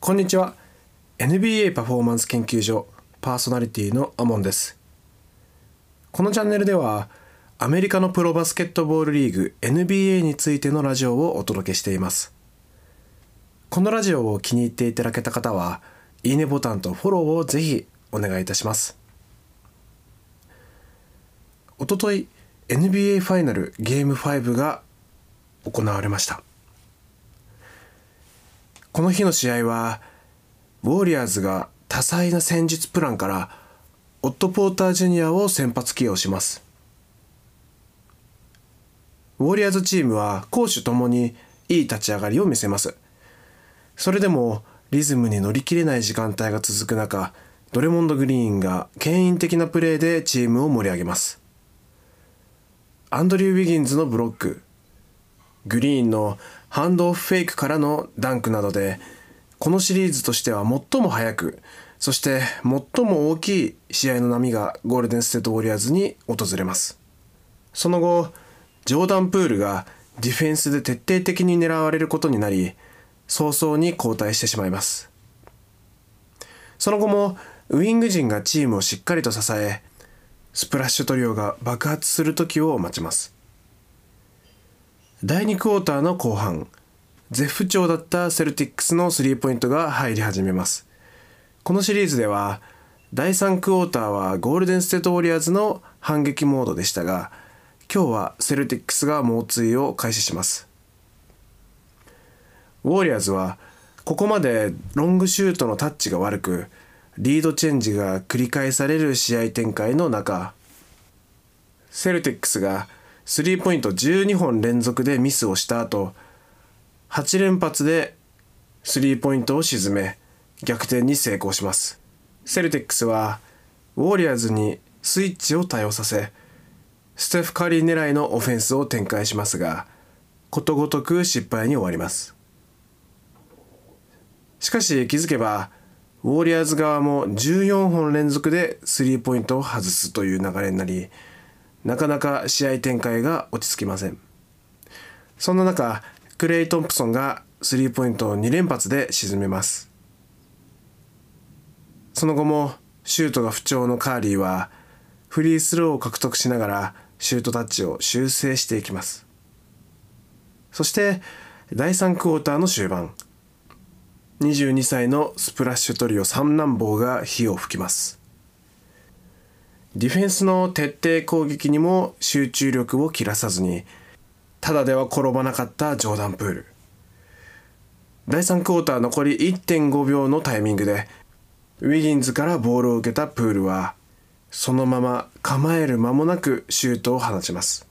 こんにちは。NBA パフォーマンス研究所パーソナリティのアモンです。このチャンネルではアメリカのプロバスケットボールリーグ NBA についてのラジオをお届けしています。このラジオを気に入っていただけた方はいいねボタンとフォローをぜひお願いいたします。おととい NBA ファイナルゲーム5が行われました。この日の試合はウォリアーズが多彩な戦術プランからオット・ポーター・ジュニアを先発起用します。ウォリアーズチームは攻守ともにいい立ち上がりを見せます。それでもリズムに乗り切れない時間帯が続く中ドレモンド・グリーンが牽引的なプレーでチームを盛り上げます。アンドリュー・ウィギンズのブロック。グリーンのハンドオフフェイクからのダンクなどでこのシリーズとしては最も速くそして最も大きい試合の波がゴールデンステートウォリアーズに訪れます。その後ジョーダン・プールがディフェンスで徹底的に狙われることになり早々に交代してしまいます。その後もウイング陣がチームをしっかりと支えスプラッシュトリオが爆発する時を待ちます。第2クォーターの後半絶不調だったセルティックスのスリーポイントが入り始めます。このシリーズでは第3クォーターはゴールデンステートウォリアーズの反撃モードでしたが今日はセルティックスが猛追を開始します。ウォリアーズはここまでロングシュートのタッチが悪くリードチェンジが繰り返される試合展開の中セルティックスがスリーポイント12本連続でミスをした後8連発でスリーポイントを沈め逆転に成功します。セルティックスはウォリアーズにスイッチを多用させステフ・カリー狙いのオフェンスを展開しますがことごとく失敗に終わります。しかし気づけばウォリアーズ側も14本連続でスリーポイントを外すという流れになりなかなか試合展開が落ち着きません。そんな中クレイ・トンプソンがスリーポイントを2連発で沈めます。その後もシュートが不調のカーリーはフリースローを獲得しながらシュートタッチを修正していきます。そして第3クォーターの終盤。22歳のスプラッシュトリオ三男坊が火を吹きます。ディフェンスの徹底攻撃にも集中力を切らさずにただでは転ばなかったジョーダン・プール。第3クォーター残り1.5秒のタイミングでウィギンズからボールを受けたプールはそのまま構える間もなくシュートを放ちます。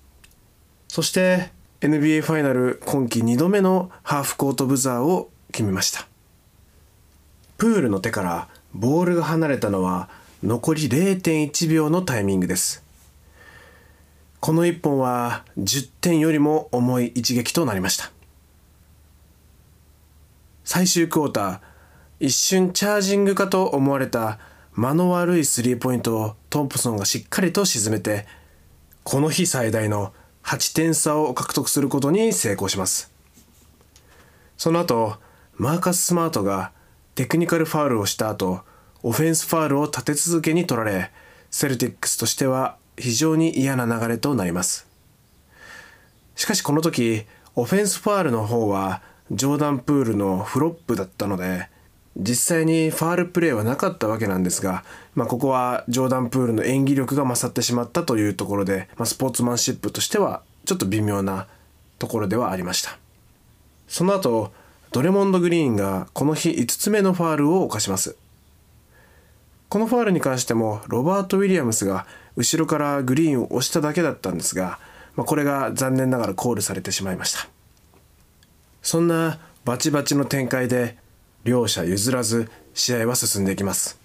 そして NBA ファイナル今季2度目のハーフコートブザーを決めました。プールの手からボールが離れたのは残り0.1秒のタイミングです。この1本は10点よりも重い一撃となりました。最終クォーター一瞬チャージングかと思われた間の悪いスリーポイントをトンプソンがしっかりと沈めてこの日最大の8点差を獲得することに成功します。その後マーカス・スマートがテクニカルファウルをした後オフェンスファールを立て続けに取られセルティックスとしては非常に嫌な流れとなります。しかしこの時オフェンスファールの方はジョーダン・プールのフロップだったので実際にファールプレーはなかったわけなんですが、まあ、ここはジョーダン・プールの演技力が勝ってしまったというところで、まあ、スポーツマンシップとしてはちょっと微妙なところではありました。その後ドレモンド・グリーンがこの日5つ目のファールを犯します。このファールに関してもロバート・ウィリアムスが後ろからグリーンを押しただけだったんですが、まあ、これが残念ながらコールされてしまいました。そんなバチバチの展開で両者譲らず試合は進んでいきます。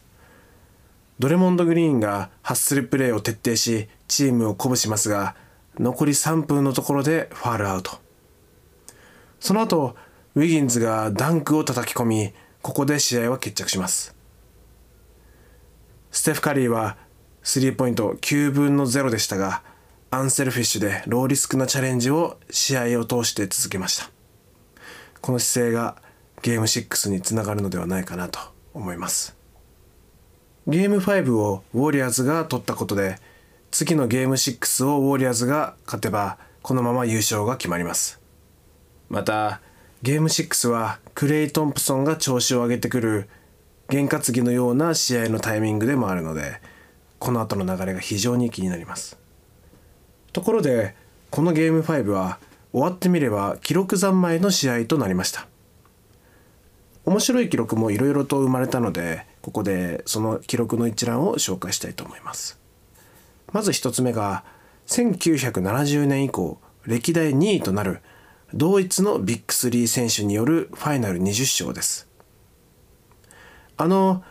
ドレモンド・グリーンがハッスルプレーを徹底しチームを鼓舞しますが残り3分のところでファールアウト。その後ウィギンズがダンクを叩き込みここで試合は決着します。ステフ・カリーはスリーポイント9分の0でしたがアンセルフィッシュでローリスクなチャレンジを試合を通して続けました。この姿勢がゲーム6につながるのではないかなと思います。ゲーム5をウォリアーズが取ったことで次のゲーム6をウォリアーズが勝てばこのまま優勝が決まります。またゲーム6はクレイ・トンプソンが調子を上げてくる験担ぎのような試合のタイミングでもあるのでこの後の流れが非常に気になります。ところでこのゲーム5は終わってみれば記録三昧の試合となりました。面白い記録もいろいろと生まれたのでここでその記録の一覧を紹介したいと思います。まず1つ目が1970年以降歴代2位となる同一のビッグ3選手によるファイナル20勝です。あの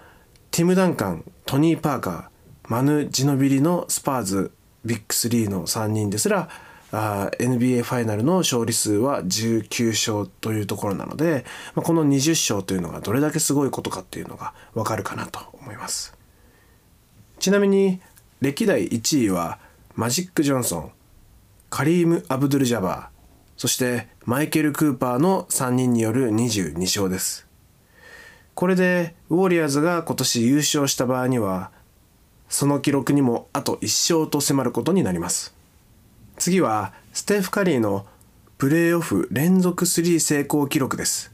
ティム・ダンカントニー・パーカーマヌ・ジノビリのスパーズビッグ3の3人ですらあ NBA ファイナルの勝利数は19勝というところなので、まあ、この20勝というのがどれだけすごいことかっていうのがわかるかなと思います。ちなみに歴代1位はマジック・ジョンソンカリーム・アブドゥル・ジャバーそしてマイケル・クーパーの3人による22勝です。これでウォリアーズが今年優勝した場合にはその記録にもあと1勝と迫ることになります。次はステフ・カリーのプレーオフ連続スリー成功記録です。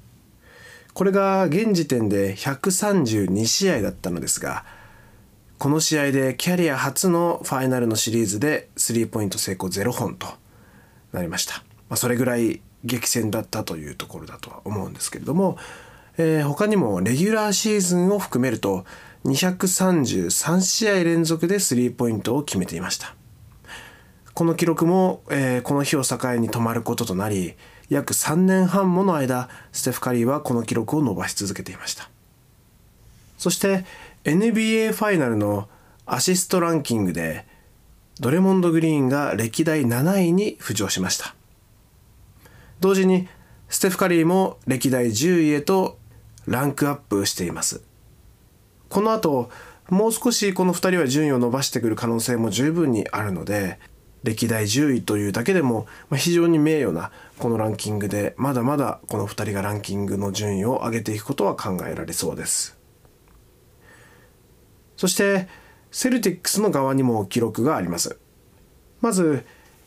これが現時点で132試合だったのですがこの試合でキャリア初のファイナルのシリーズでスリーポイント成功0本となりました、まあ、それぐらい激戦だったというところだとは思うんですけれども、えー、他にもレギュラーシーズンを含めると233試合連続でスリーポイントを決めていました。この記録も、えー、この日を境に止まることとなり約3年半もの間ステフ・カリーはこの記録を伸ばし続けていました。そして NBA ファイナルのアシストランキングでドレモンド・グリーンが歴代7位に浮上しました。同時にステフ・カリーも歴代10位へとランクアップしています。この後もう少しこの2人は順位を伸ばしてくる可能性も十分にあるので歴代10位というだけでも非常に名誉なこのランキングでまだまだこの2人がランキングの順位を上げていくことは考えられそうです。そしてセルティックスの側にも記録があります。まず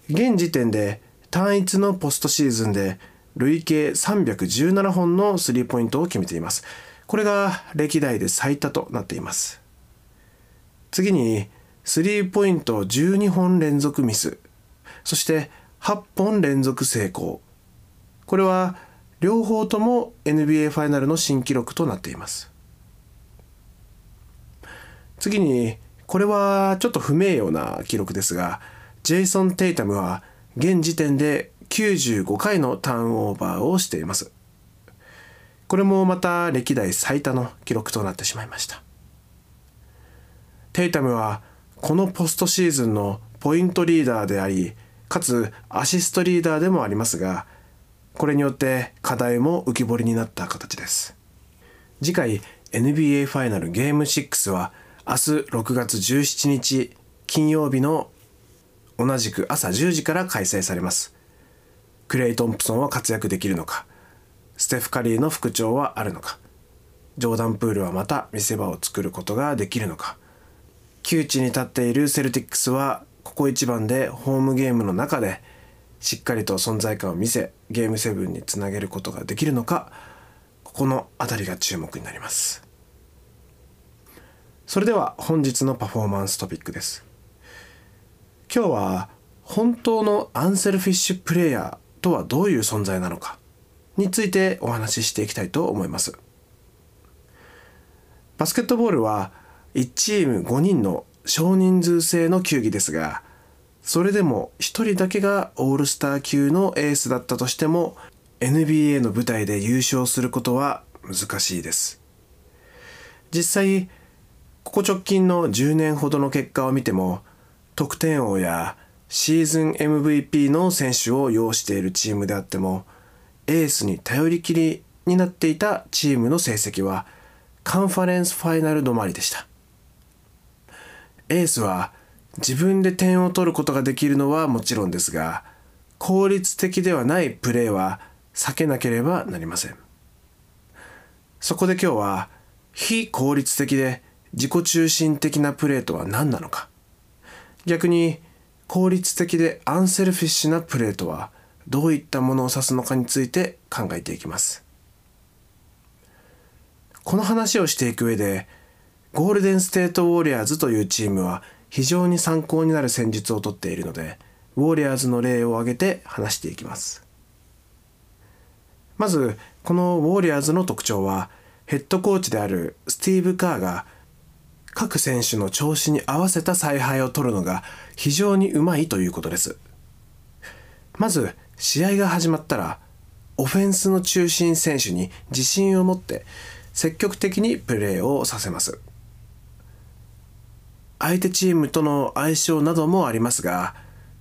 現時点で単一のポストシーズンで累計317本のスリーポイントを決めています。これが歴代で最多となっています。次にスリーポイント12本連続ミス。そして8本連続成功。これは両方とも NBA ファイナルの新記録となっています。次にこれはちょっと不名誉な記録ですがジェイソン・テイタムは現時点で95回のターンオーバーをしています。これもまた歴代最多の記録となってしまいました。テイタムはこのポストシーズンのポイントリーダーでありかつアシストリーダーでもありますがこれによって課題も浮き彫りになった形です。次回 NBA ファイナルゲーム6は明日6月17日金曜日の同じく朝10時から開催されます。クレイ・トンプソンは活躍できるのか？ステフ・カリーの復調はあるのか？ジョーダン・プールはまた見せ場を作ることができるのか？窮地に立っているセルティックスはここ一番でホームゲームの中でしっかりと存在感を見せゲーム7につなげることができるのか？ここの辺りが注目になります。それでは本日のパフォーマンストピックです。今日は本当のアンセルフィッシュプレイヤーとはどういう存在なのかについてお話ししていきたいと思います。バスケットボールは1チーム5人の少人数制の球技ですがそれでも1人だけがオールスター級のエースだったとしても NBA の舞台で優勝することは難しいです。実際ここ直近の10年ほどの結果を見ても得点王やシーズン MVP の選手を擁しているチームであってもエースに頼りきりになっていたチームの成績はカンファレンスファイナル止まりでした。エースは自分で点を取ることができるのはもちろんですが効率的ではないプレーは避けなければなりません。そこで今日は非効率的で自己中心的なプレーとは何なのか。逆に効率的でアンセルフィッシュなプレーとはどういったものを指すのかについて考えていきます。この話をしていく上でゴールデンステートウォリアーズというチームは非常に参考になる戦術をとっているのでウォリアーズの例を挙げて話していきます。まずこのウォリアーズの特徴はヘッドコーチであるスティーブ・カーが各選手の調子に合わせた采配を取るのが非常にうまいということです。まず試合が始まったらオフェンスの中心選手に自信を持って積極的にプレーをさせます。相手チームとの相性などもありますが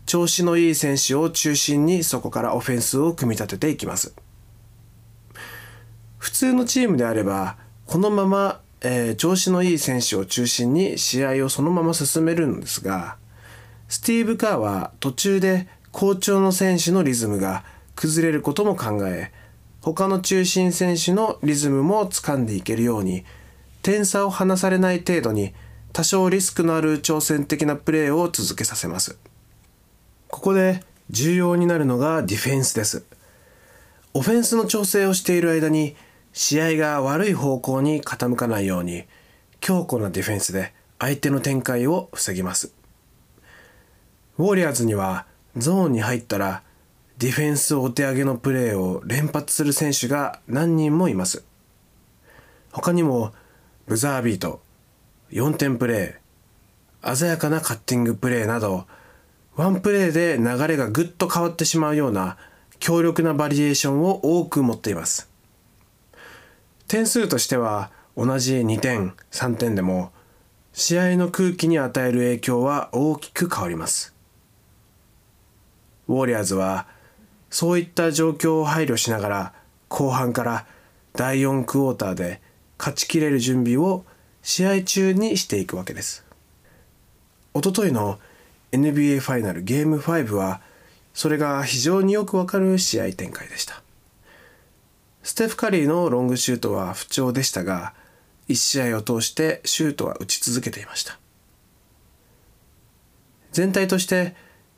調子のいい選手を中心にそこからオフェンスを組み立てていきます。普通のチームであればこのまま、えー、調子のいい選手を中心に試合をそのまま進めるんですがスティーブ・カーは途中で好調の選手のリズムが崩れることも考え他の中心選手のリズムも掴んでいけるように点差を離されない程度に多少リスクのある挑戦的なプレーを続けさせます。ここで重要になるのがディフェンスです。オフェンスの調整をしている間に試合が悪い方向に傾かないように強固なディフェンスで相手の展開を防ぎます。ウォリアーズにはゾーンに入ったらディフェンスお手上げのプレーを連発する選手が何人もいます。他にもブザービート4点プレー鮮やかなカッティングプレーなどワンプレーで流れがぐっと変わってしまうような強力なバリエーションを多く持っています。点数としては同じ2点3点でも試合の空気に与える影響は大きく変わりますウォリアーズはそういった状況を配慮しながら後半から第4クォーターで勝ちきれる準備を試合中にしていくわけです。おとといの NBA ファイナルゲーム5はそれが非常によくわかる試合展開でした。ステフ・カリーのロングシュートは不調でしたが1試合を通してシュートは打ち続けていました。全体として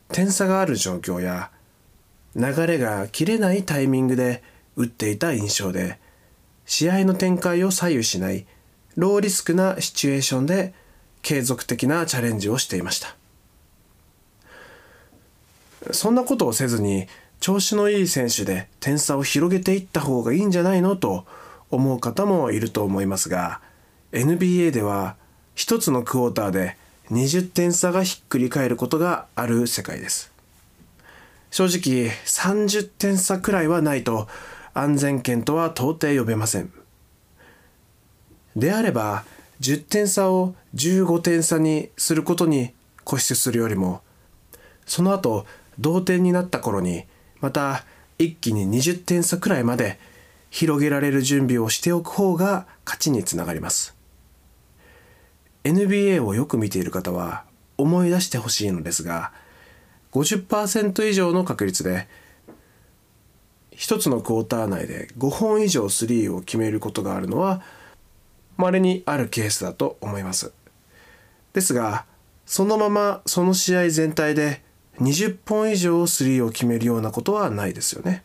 点差がある状況や流れが切れないタイミングで打っていた印象で試合の展開を左右しないローリスクなシチュエーションで継続的なチャレンジをしていました。そんなことをせずに調子のいい選手で点差を広げていった方がいいんじゃないの？と思う方もいると思いますが NBA では1つのクォーターで20点差がひっくり返ることがある世界です。正直30点差くらいはないと安全圏とは到底呼べません。であれば10点差を15点差にすることに固執するよりもその後同点になった頃にまた一気に20点差くらいまで広げられる準備をしておく方が勝ちにつながります。NBA をよく見ている方は思い出してほしいのですが50%以上の確率で1つのクォーター内で5本以上スリーを決めることがあるのは稀にあるケースだと思います。ですがそのままその試合全体で20本以上スリーを決めるようなことはないですよね。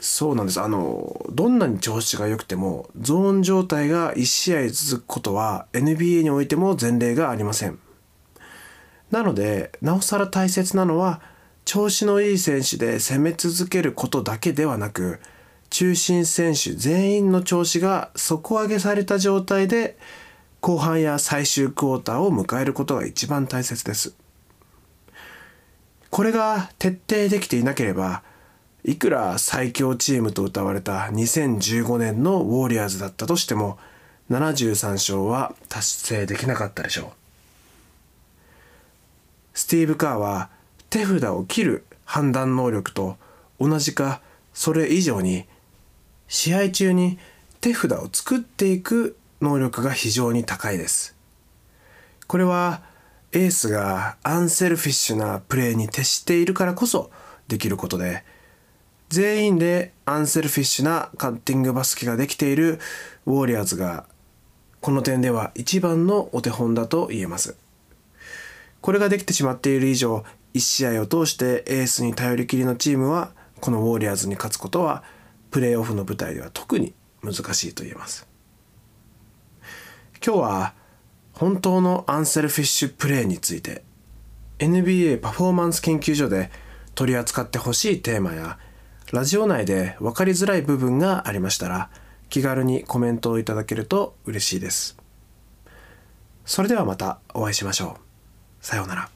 そうなんです。あのどんなに調子が良くてもゾーン状態が1試合続くことは NBA においても前例がありません。なのでなおさら大切なのは調子のいい選手で攻め続けることだけではなく中心選手全員の調子が底上げされた状態で後半や最終クォーターを迎えることが一番大切です。これが徹底できていなければいくら最強チームと謳われた2015年のウォーリアーズだったとしても73勝は達成できなかったでしょう。スティーブ・カーは手札を切る判断能力と同じかそれ以上に試合中に手札を作っていく能力が非常に高いです。これはエースがアンセルフィッシュなプレーに徹しているからこそできることで全員でアンセルフィッシュなカッティングバスケができているウォーリアーズがこの点では一番のお手本だと言えます。これができてしまっている以上1試合を通してエースに頼りきりのチームはこのウォーリアーズに勝つことはプレーオフの舞台では特に難しいと言えます。今日は本当のアンセルフィッシュプレーについて NBA パフォーマンス研究所で取り扱ってほしいテーマやラジオ内で分かりづらい部分がありましたら気軽にコメントをいただけると嬉しいです。それではまたお会いしましょう。さようなら。